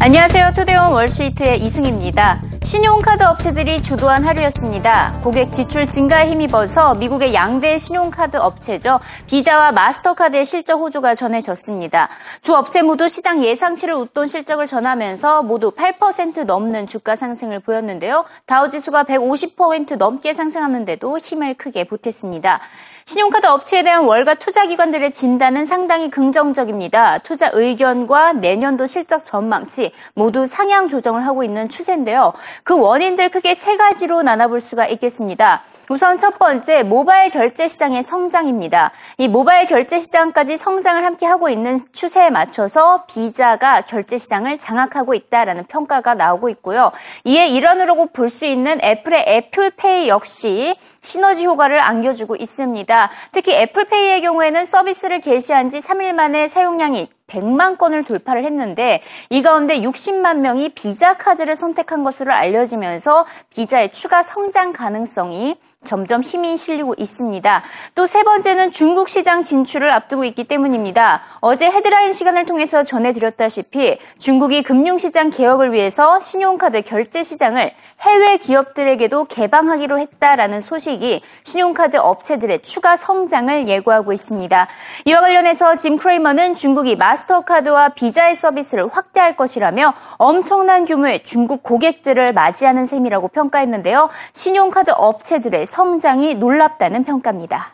안녕하세요. 토대원 월스트리트의 이승입니다. 신용카드 업체들이 주도한 하루였습니다. 고객 지출 증가에 힘입어서 미국의 양대 신용카드 업체죠. 비자와 마스터카드의 실적 호조가 전해졌습니다. 두 업체 모두 시장 예상치를 웃돈 실적을 전하면서 모두 8% 넘는 주가 상승을 보였는데요. 다우지수가 150포인트 넘게 상승하는데도 힘을 크게 보탰습니다. 신용카드 업체에 대한 월가 투자 기관들의 진단은 상당히 긍정적입니다. 투자 의견과 내년도 실적 전망치 모두 상향 조정을 하고 있는 추세인데요. 그 원인들 크게 세 가지로 나눠볼 수가 있겠습니다. 우선 첫 번째 모바일 결제 시장의 성장입니다. 이 모바일 결제 시장까지 성장을 함께 하고 있는 추세에 맞춰서 비자가 결제 시장을 장악하고 있다라는 평가가 나오고 있고요. 이에 일환으로 볼 수 있는 애플의 애플페이 역시 시너지 효과를 안겨주고 있습니다. 특히 애플페이의 경우에는 서비스를 개시한 지 3일 만에 사용량이 100만 건을 돌파를 했는데 이 가운데 60만 명이 비자 카드를 선택한 것으로 알려지면서 비자의 추가 성장 가능성이 점점 힘이 실리고 있습니다. 또 세 번째는 중국 시장 진출을 앞두고 있기 때문입니다. 어제 헤드라인 시간을 통해서 전해드렸다시피 중국이 금융시장 개혁을 위해서 신용카드 결제 시장을 해외 기업들에게도 개방하기로 했다라는 소식이 신용카드 업체들의 추가 성장을 예고하고 있습니다. 이와 관련해서 짐 크레이머는 중국이 마스터카드와 비자의 서비스를 확대할 것이라며 엄청난 규모의 중국 고객들을 맞이하는 셈이라고 평가했는데요. 신용카드 업체들의 성장이 놀랍다는 평가입니다.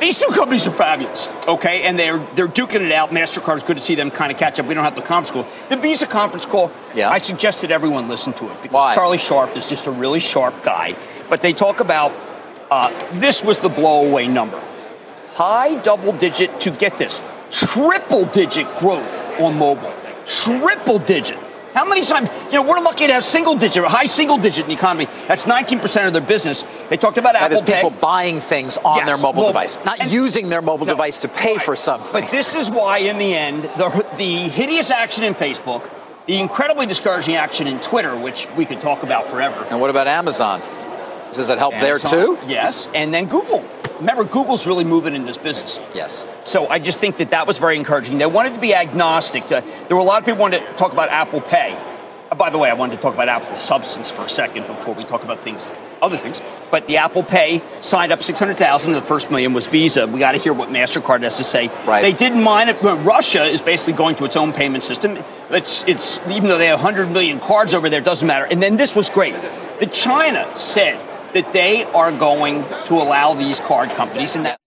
These two companies are fabulous, okay, and they're they're duking it out. Mastercard's good to see them kind of catch up. We don't have the conference call. The Visa conference call. Yeah. I suggested everyone listen to it because Why? Charlie Sharp is just a really sharp guy. But they talk about uh, this was the blowaway number, high double digit to get this, triple digit growth on mobile, triple digit. How many times, you know, we're lucky to have single digit, high single digit in the economy. That's 19% of their business. They talked about That Apple is people Pay. buying things on Yes, their mobile, mobile. device, not And- using their mobile No. device to pay Right. for something. But this is why, in the end, the, the hideous action in Facebook, the incredibly discouraging action in Twitter, which we could talk about forever. and what about Amazon? Does it help there too? Yes. And then Google. Remember, Google's really moving in this business. Yes. So I just think that that was very encouraging. They wanted to be agnostic. Uh, There were a lot of people wanted to talk about Apple Pay. Uh, by the way, I wanted to talk about Apple substance for a second before we talk about things, other things. But the Apple Pay signed up 600,000. The first million was Visa. We got to hear what Mastercard has to say. Right. They didn't mind it. Russia is basically going to its own payment system. It's, it's even though they have 100 million cards over there, it doesn't matter. And then this was great. The China said that they are going to allow these card companies, and that.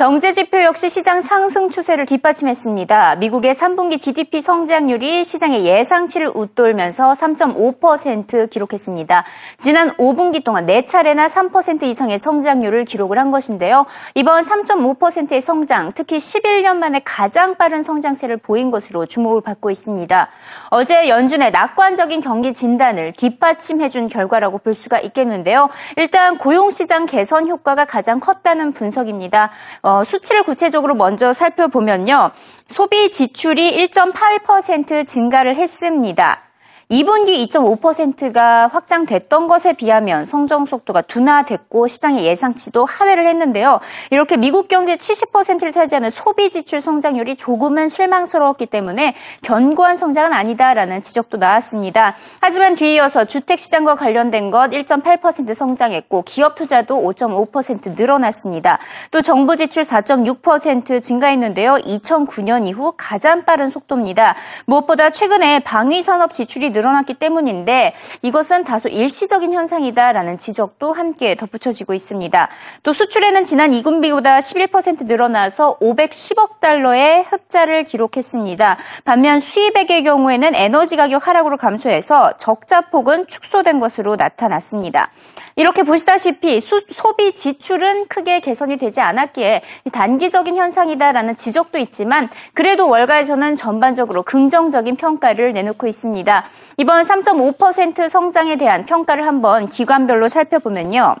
경제 지표 역시 시장 상승 추세를 뒷받침했습니다. 미국의 3분기 GDP 성장률이 시장의 예상치를 웃돌면서 3.5% 기록했습니다. 지난 5분기 동안 4차례나 3% 이상의 성장률을 기록을 한 것인데요. 이번 3.5%의 성장, 특히 11년 만에 가장 빠른 성장세를 보인 것으로 주목을 받고 있습니다. 어제 연준의 낙관적인 경기 진단을 뒷받침해준 결과라고 볼 수가 있겠는데요. 일단 고용시장 개선 효과가 가장 컸다는 분석입니다. 어, 수치를 구체적으로 먼저 살펴보면요. 소비 지출이 1.8% 증가를 했습니다. 2분기 2.5%가 확장됐던 것에 비하면 성장 속도가 둔화됐고 시장의 예상치도 하회를 했는데요. 이렇게 미국 경제 70%를 차지하는 소비 지출 성장률이 조금은 실망스러웠기 때문에 견고한 성장은 아니다라는 지적도 나왔습니다. 하지만 뒤이어서 주택 시장과 관련된 것 1.8% 성장했고 기업 투자도 5.5% 늘어났습니다. 또 정부 지출 4.6% 증가했는데요. 2009년 이후 가장 빠른 속도입니다. 무엇보다 최근에 방위 산업 지출이 늘 어났기 때문인데 이것은 다소 일시적인 현상이다라는 지적도 함께 덧붙여지고 있습니다. 또 수출에는 지난 2분기보다 11% 늘어나서 510억 달러의 흑자를 기록했습니다. 반면 수입액의 경우에는 에너지 가격 하락으로 감소해서 적자 폭은 축소된 것으로 나타났습니다. 이렇게 보시다시피 수- 소비 지출은 크게 개선이 되지 않았기에 단기적인 현상이다라는 지적도 있지만 그래도 월가에서는 전반적으로 긍정적인 평가를 내놓고 있습니다. 이번 3.5% 성장에 대한 평가를 한번 기관별로 살펴보면요.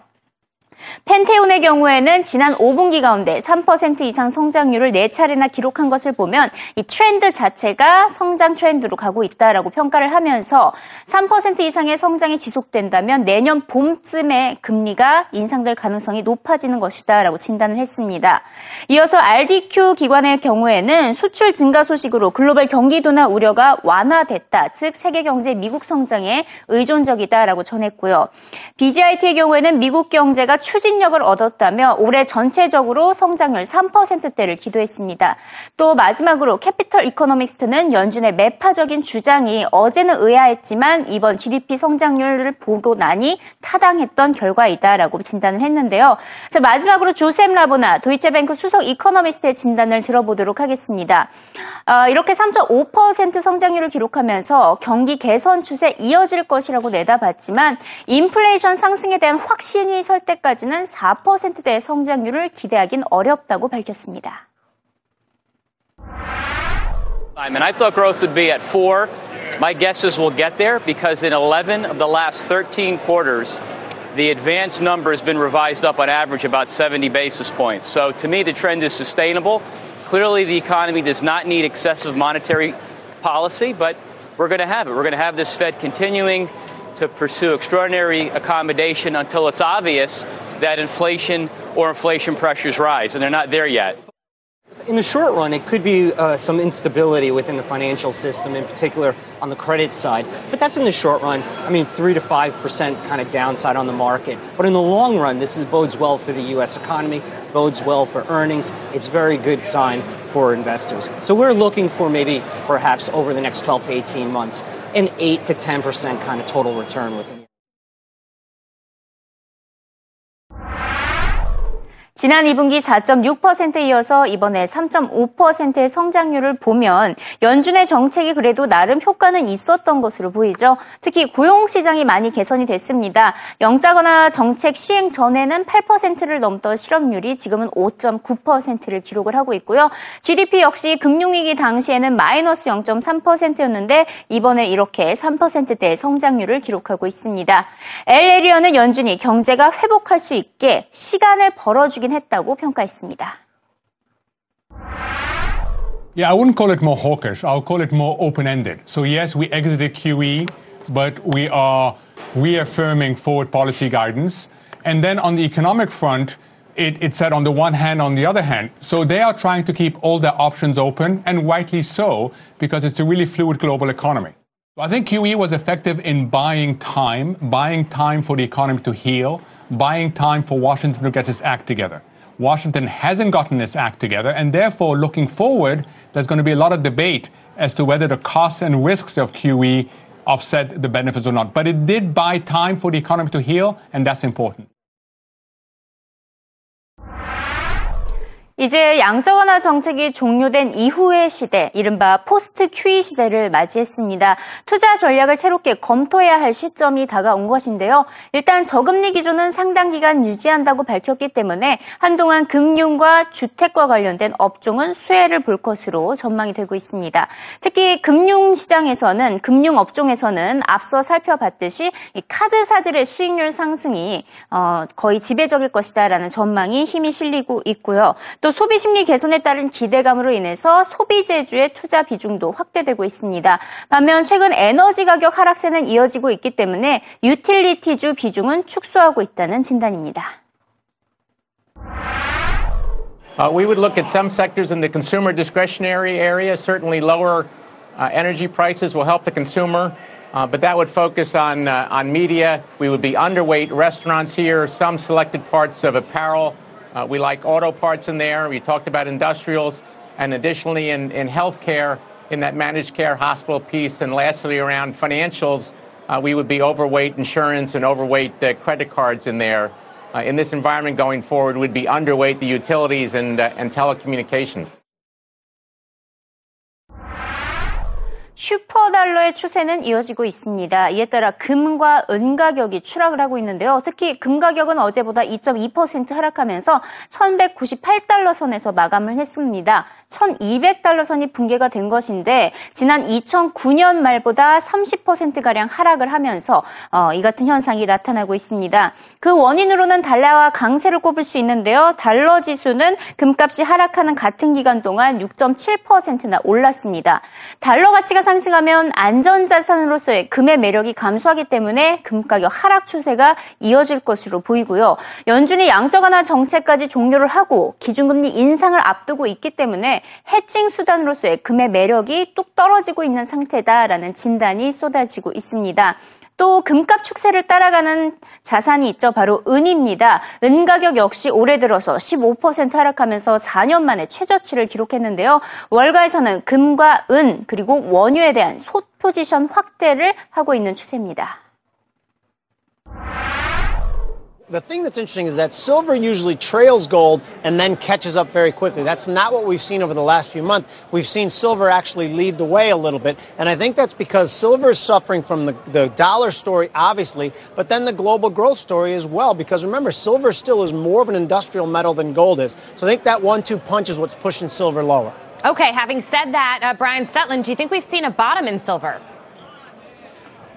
펜테온의 경우에는 지난 5분기 가운데 3% 이상 성장률을 4차례나 기록한 것을 보면 이 트렌드 자체가 성장 트렌드로 가고 있다라고 평가를 하면서 3% 이상의 성장이 지속된다면 내년 봄쯤에 금리가 인상될 가능성이 높아지는 것이다라고 진단을 했습니다. 이어서 RDQ 기관의 경우에는 수출 증가 소식으로 글로벌 경기 도나 우려가 완화됐다. 즉 세계 경제 미국 성장에 의존적이다라고 전했고요. BGIT의 경우에는 미국 경제가 추진력을 얻었다며 올해 전체적으로 성장률 3%대를 기도했습니다. 또 마지막으로 캐피털 이코노믹스트는 연준의 매파적인 주장이 어제는 의아했지만 이번 GDP 성장률을 보고 나니 타당했던 결과이다라고 진단을 했는데요. 자, 마지막으로 조셉 라보나 도이체뱅크 수석 이코노미스트의 진단을 들어보도록 하겠습니다. 어, 이렇게 3.5% 성장률을 기록하면서 경기 개선 추세 이어질 것이라고 내다봤지만 인플레이션 상승에 대한 확신이 설 때까지 는 4%대의 성장률을 기대하긴 어렵다고 밝혔습니다. I mean, I thought growth would be at 4. My guess is we'll get there because in 11 of the last 13 quarters, the advanced number has been revised up on average about 70 basis points. So to me, the trend is sustainable. Clearly, the economy does not need excessive monetary policy, but we're going to have it. We're going to have this Fed continuing to pursue extraordinary accommodation until it's obvious that inflation or inflation pressures rise, and they're not there yet. In the short run, it could be uh, some instability within the financial system, in particular on the credit side. But that's in the short run. I mean, three to five percent kind of downside on the market. But in the long run, this is bodes well for the U.S. economy, bodes well for earnings. It's a very good sign for investors. So we're looking for maybe, perhaps over the next 12 to 18 months, an eight to 10 percent kind of total return within. 지난 2분기 4.6%에 이어서 이번에 3.5%의 성장률을 보면 연준의 정책이 그래도 나름 효과는 있었던 것으로 보이죠. 특히 고용 시장이 많이 개선이 됐습니다. 영자거나 정책 시행 전에는 8%를 넘던 실업률이 지금은 5.9%를 기록을 하고 있고요. GDP 역시 금융위기 당시에는 마이너스 0.3%였는데 이번에 이렇게 3%대의 성장률을 기록하고 있습니다. 엘레리언은 연준이 경제가 회복할 수 있게 시간을 벌어주긴 했다고 평가했습니다. Yeah, I wouldn't call it more hawkish. I'll call it more open-ended. So yes, we exited QE, but we are reaffirming forward policy guidance. And then on the economic front, it, it, said on the one hand, on the other hand. So they are trying to keep all their options open, and rightly so, because it's a really fluid global economy. I think QE was effective in buying time, buying time for the economy to heal, buying time for Washington to get its act together. Washington hasn't gotten its act together, and therefore, looking forward, there's going to be a lot of debate as to whether the costs and risks of QE offset the benefits or not. But it did buy time for the economy to heal, and that's important. 이제 양적 완화 정책이 종료된 이후의 시대, 이른바 포스트 QE 시대를 맞이했습니다. 투자 전략을 새롭게 검토해야 할 시점이 다가온 것인데요. 일단 저금리 기조는 상당 기간 유지한다고 밝혔기 때문에 한동안 금융과 주택과 관련된 업종은 수혜를 볼 것으로 전망이 되고 있습니다. 특히 금융 시장에서는 금융 업종에서는 앞서 살펴봤듯이 카드사들의 수익률 상승이 어, 거의 지배적일 것이다라는 전망이 힘이 실리고 있고요. 또 소비 심리 개선에 따른 기대감으로 인해서 소비재주의 투자 비중도 확대되고 있습니다. 반면 최근 에너지 가격 하락세는 이어지고 있기 때문에 유틸리티주 비중은 축소하고 있다는 진단입니다. Uh, we would look at some sectors in the consumer discretionary area. Certainly, lower uh, energy prices will help the consumer, uh, but that would focus on on media. We would be underweight restaurants here, some selected parts of apparel. Uh, we like auto parts in there. We talked about industrials. And additionally, in, in healthcare, in that managed care hospital piece. And lastly, around financials, uh, we would be overweight insurance and overweight uh, credit cards in there. Uh, in this environment going forward, we'd be underweight the utilities and, uh, and telecommunications. 슈퍼달러의 추세는 이어지고 있습니다. 이에 따라 금과 은 가격이 추락을 하고 있는데요. 특히 금 가격은 어제보다 2.2% 하락하면서 1198달러 선에서 마감을 했습니다. 1200달러 선이 붕괴가 된 것인데 지난 2009년 말보다 30%가량 하락을 하면서 어, 이 같은 현상이 나타나고 있습니다. 그 원인으로는 달러와 강세를 꼽을 수 있는데요. 달러 지수는 금값이 하락하는 같은 기간 동안 6.7%나 올랐습니다. 달러 가치가 상승하면 안전자산으로서의 금의 매력이 감소하기 때문에 금 가격 하락 추세가 이어질 것으로 보이고요. 연준이 양적 완화 정책까지 종료를 하고 기준금리 인상을 앞두고 있기 때문에 해칭 수단으로서의 금의 매력이 뚝 떨어지고 있는 상태다라는 진단이 쏟아지고 있습니다. 또 금값 축세를 따라가는 자산이 있죠. 바로 은입니다. 은 가격 역시 올해 들어서 15% 하락하면서 4년 만에 최저치를 기록했는데요. 월가에서는 금과 은 그리고 원유에 대한 소 포지션 확대를 하고 있는 추세입니다. The thing that's interesting is that silver usually trails gold and then catches up very quickly. That's not what we've seen over the last few months. We've seen silver actually lead the way a little bit. And I think that's because silver is suffering from the, the dollar story, obviously, but then the global growth story as well. Because remember, silver still is more of an industrial metal than gold is. So I think that one two punch is what's pushing silver lower. Okay, having said that, uh, Brian Stutland, do you think we've seen a bottom in silver?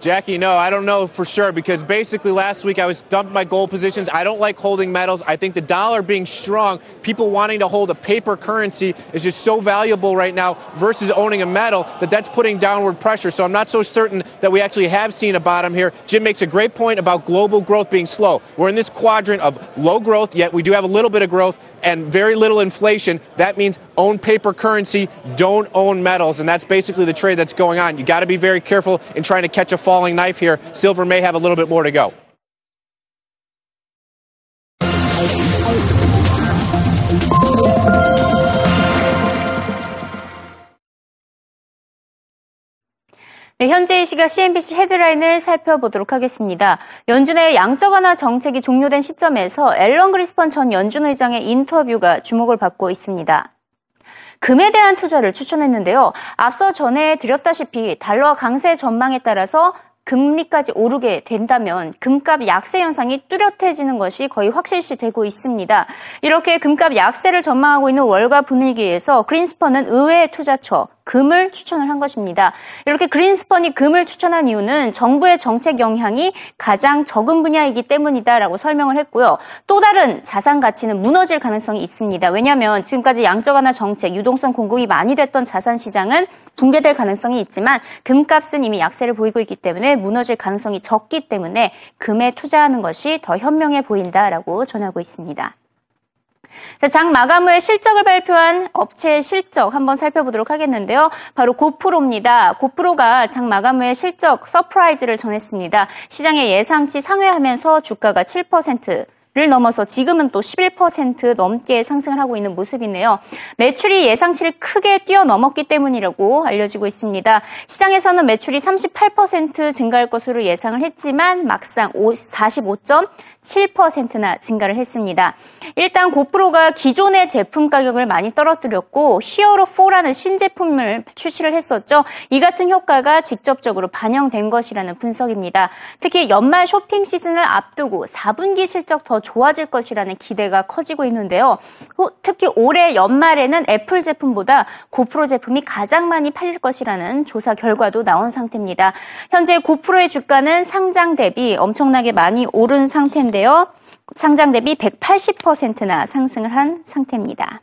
Jackie, no, I don't know for sure because basically last week I was dumped my gold positions. I don't like holding metals. I think the dollar being strong, people wanting to hold a paper currency is just so valuable right now versus owning a metal that that's putting downward pressure. So I'm not so certain that we actually have seen a bottom here. Jim makes a great point about global growth being slow. We're in this quadrant of low growth, yet we do have a little bit of growth and very little inflation. That means own paper currency, don't own metals. And that's basically the trade that's going on. You got to be very careful in trying to catch a falling knife here. Silver may have a little bit more to go. 네, CNBC 헤드라인을 살펴보도록 하겠습니다. 연준의 양적 완화 정책이 종료된 시점에서 앨런 그리스펀 전 연준 의장의 인터뷰가 주목을 받고 있습니다. 금에 대한 투자를 추천했는데요. 앞서 전해 드렸다시피 달러 강세 전망에 따라서 금리까지 오르게 된다면 금값 약세 현상이 뚜렷해지는 것이 거의 확실시 되고 있습니다. 이렇게 금값 약세를 전망하고 있는 월가 분위기에서 그린스펀은 의외의 투자처 금을 추천을 한 것입니다. 이렇게 그린스펀이 금을 추천한 이유는 정부의 정책 영향이 가장 적은 분야이기 때문이다라고 설명을 했고요. 또 다른 자산 가치는 무너질 가능성이 있습니다. 왜냐하면 지금까지 양적 완화 정책, 유동성 공급이 많이 됐던 자산 시장은 붕괴될 가능성이 있지만 금값은 이미 약세를 보이고 있기 때문에 무너질 가능성이 적기 때문에 금에 투자하는 것이 더 현명해 보인다라고 전하고 있습니다. 자, 장 마감 후에 실적을 발표한 업체의 실적 한번 살펴보도록 하겠는데요. 바로 고프로입니다. 고프로가 장 마감 후에 실적 surprise를 전했습니다. 시장의 예상치 상회하면서 주가가 7% 를 넘어서 지금은 또 11% 넘게 상승을 하고 있는 모습이네요. 매출이 예상치를 크게 뛰어넘었기 때문이라고 알려지고 있습니다. 시장에서는 매출이 38% 증가할 것으로 예상을 했지만 막상 45. 7%나 증가를 했습니다. 일단 고프로가 기존의 제품 가격을 많이 떨어뜨렸고 히어로4라는 신제품을 출시를 했었죠. 이 같은 효과가 직접적으로 반영된 것이라는 분석입니다. 특히 연말 쇼핑 시즌을 앞두고 4분기 실적 더 좋아질 것이라는 기대가 커지고 있는데요. 특히 올해 연말에는 애플 제품보다 고프로 제품이 가장 많이 팔릴 것이라는 조사 결과도 나온 상태입니다. 현재 고프로의 주가는 상장 대비 엄청나게 많이 오른 상태인데 있는데요. 상장 대비 180%나 상승을 한 상태입니다.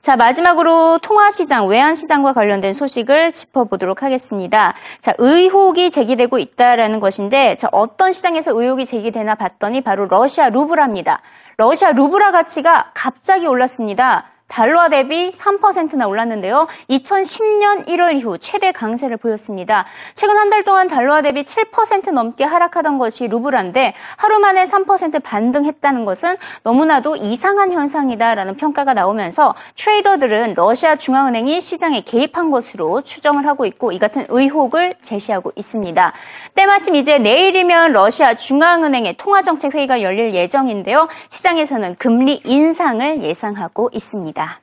자, 마지막으로 통화시장, 외환시장과 관련된 소식을 짚어보도록 하겠습니다. 자, 의혹이 제기되고 있다라는 것인데, 자, 어떤 시장에서 의혹이 제기되나 봤더니 바로 러시아 루브라입니다. 러시아 루브라 가치가 갑자기 올랐습니다. 달러화 대비 3%나 올랐는데요. 2010년 1월 이후 최대 강세를 보였습니다. 최근 한 달 동안 달러화 대비 7% 넘게 하락하던 것이 루블란데 하루 만에 3% 반등했다는 것은 너무나도 이상한 현상이다라는 평가가 나오면서 트레이더들은 러시아 중앙은행이 시장에 개입한 것으로 추정을 하고 있고 이 같은 의혹을 제시하고 있습니다. 때마침 이제 내일이면 러시아 중앙은행의 통화정책 회의가 열릴 예정인데요. 시장에서는 금리 인상을 예상하고 있습니다. 있습니다.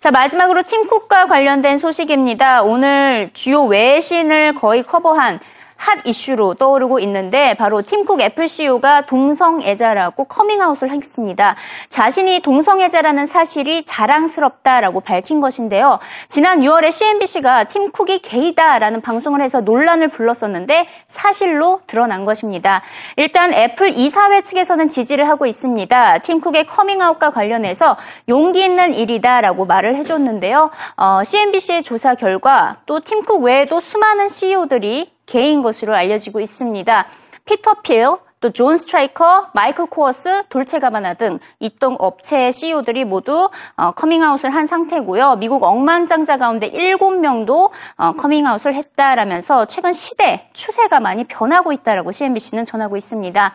자, 마지막으로 팀쿡과 관련된 소식입니다. 오늘 주요 외신을 거의 커버한 핫 이슈로 떠오르고 있는데 바로 팀쿡 애플 CEO가 동성애자라고 커밍아웃을 했습니다. 자신이 동성애자라는 사실이 자랑스럽다라고 밝힌 것인데요. 지난 6월에 CNBC가 팀쿡이 게이다라는 방송을 해서 논란을 불렀었는데 사실로 드러난 것입니다. 일단 애플 이사회 측에서는 지지를 하고 있습니다. 팀쿡의 커밍아웃과 관련해서 용기 있는 일이다라고 말을 해줬는데요. 어, CNBC의 조사 결과 또 팀쿡 외에도 수많은 CEO들이 게이인 것으로 알려지고 있습니다. 피터 틸, 또 존 스트라이커, 마이클 코어스, 돌체가바나 등 이들 업체의 CEO들이 모두 어, 커밍아웃을 한 상태고요. 미국 억만장자 가운데 7명도 어, 커밍아웃을 했다라면서 최근 시대 추세가 많이 변하고 있다라고 CNBC는 전하고 있습니다.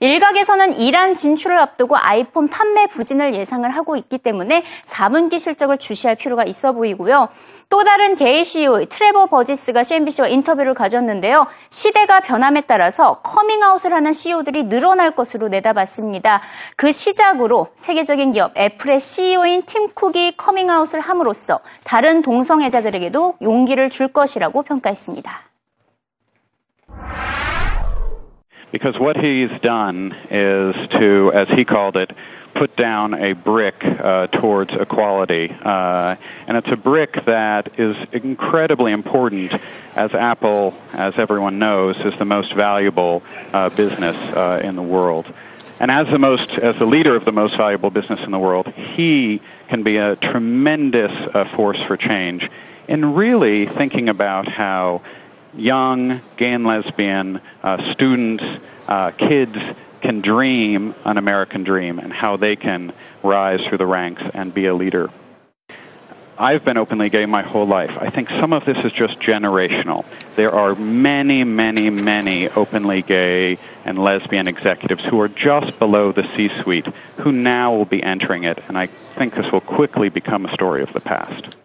일각에서는 이란 진출을 앞두고 아이폰 판매 부진을 예상을 하고 있기 때문에 4분기 실적을 주시할 필요가 있어 보이고요. 또 다른 게이 CEO 트레버 버지스가 CNBC와 인터뷰를 가졌는데요. 시대가 변함에 따라서 커밍아웃을 하는 CEO들이 늘어날 것으로 내다봤습니다. 그 시작으로 세계적인 기업 애플의 CEO인 팀 쿡이 커밍아웃을 함으로써 다른 동성애자들에게도 용기를 줄 것이라고 평가했습니다. Because what he's done is to, as he called it, put down a brick uh, towards equality. Uh, and it's a brick that is incredibly important as Apple, as everyone knows, is the most valuable uh, business uh, in the world. And as the most, as the leader of the most valuable business in the world, he can be a tremendous uh, force for change in really thinking about how young gay and lesbian uh, students, uh, kids can dream an American dream and how they can rise through the ranks and be a leader. I've been openly gay my whole life. I think some of this is just generational. There are many, many, many openly gay and lesbian executives who are just below the C suite who now will be entering it, and I think this will quickly become a story of the past.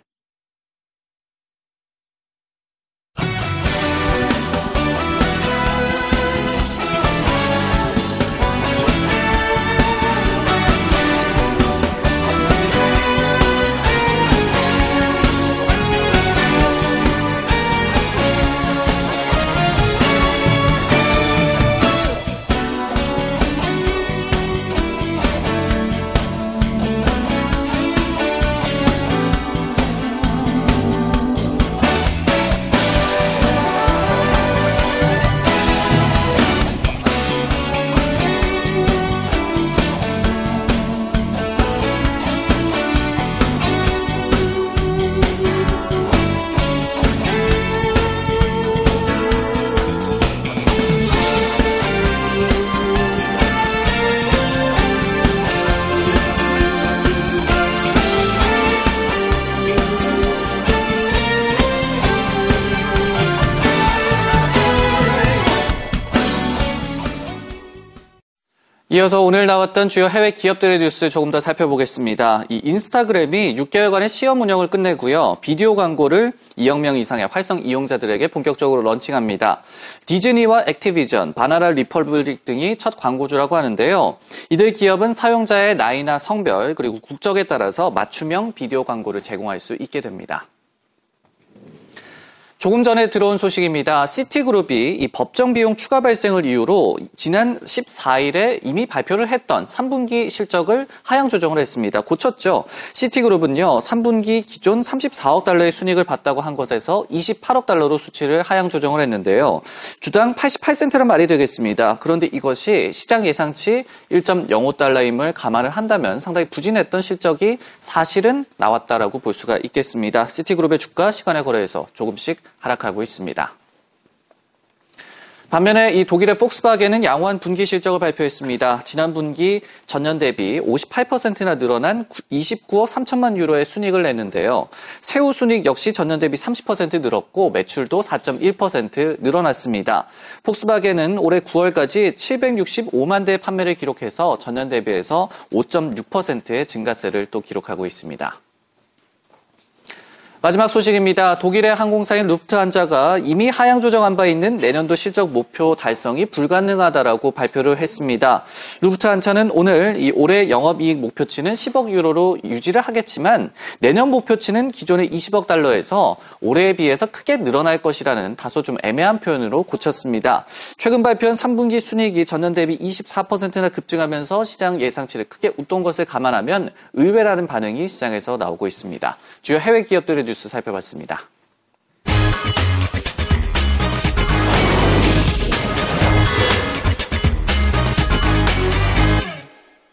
이어서 오늘 나왔던 주요 해외 기업들의 뉴스 조금 더 살펴보겠습니다. 이 인스타그램이 6개월간의 시험 운영을 끝내고요. 비디오 광고를 2억 명 이상의 활성 이용자들에게 본격적으로 런칭합니다. 디즈니와 액티비전, 바나나 리퍼블릭 등이 첫 광고주라고 하는데요. 이들 기업은 사용자의 나이나 성별 그리고 국적에 따라서 맞춤형 비디오 광고를 제공할 수 있게 됩니다. 조금 전에 들어온 소식입니다. 시티그룹이 이 법정 비용 추가 발생을 이유로 지난 14일에 이미 발표를 했던 3분기 실적을 하향 조정을 했습니다. 고쳤죠. 시티그룹은요, 3분기 기존 34억 달러의 순익을 봤다고 한 것에서 28억 달러로 수치를 하향 조정을 했는데요. 주당 88센트란 말이 되겠습니다. 그런데 이것이 시장 예상치 1.05달러임을 감안을 한다면 상당히 부진했던 실적이 사실은 나왔다라고 볼 수가 있겠습니다. 시티그룹의 주가 시간에 거래해서 조금씩 하락하고 있습니다. 반면에 이 독일의 폭스바겐은 양호한 분기 실적을 발표했습니다. 지난 분기 전년 대비 58%나 늘어난 29억 3천만 유로의 순익을 냈는데요. 세후 순익 역시 전년 대비 30% 늘었고 매출도 4.1% 늘어났습니다. 폭스바겐은 올해 9월까지 765만 대 판매를 기록해서 전년 대비해서 5.6%의 증가세를 또 기록하고 있습니다. 마지막 소식입니다. 독일의 항공사인 루프트한자가 이미 하향 조정한 바 있는 내년도 실적 목표 달성이 불가능하다라고 발표를 했습니다. 루프트한자는 오늘 이 올해 영업이익 목표치는 10억 유로로 유지를 하겠지만 내년 목표치는 기존의 20억 달러에서 올해에 비해서 크게 늘어날 것이라는 다소 좀 애매한 표현으로 고쳤습니다. 최근 발표한 3분기 순이익이 전년 대비 24%나 급증하면서 시장 예상치를 크게 웃돈 것을 감안하면 의외라는 반응이 시장에서 나오고 있습니다. 주요 해외 기업들의 뉴스 살펴봤습니다.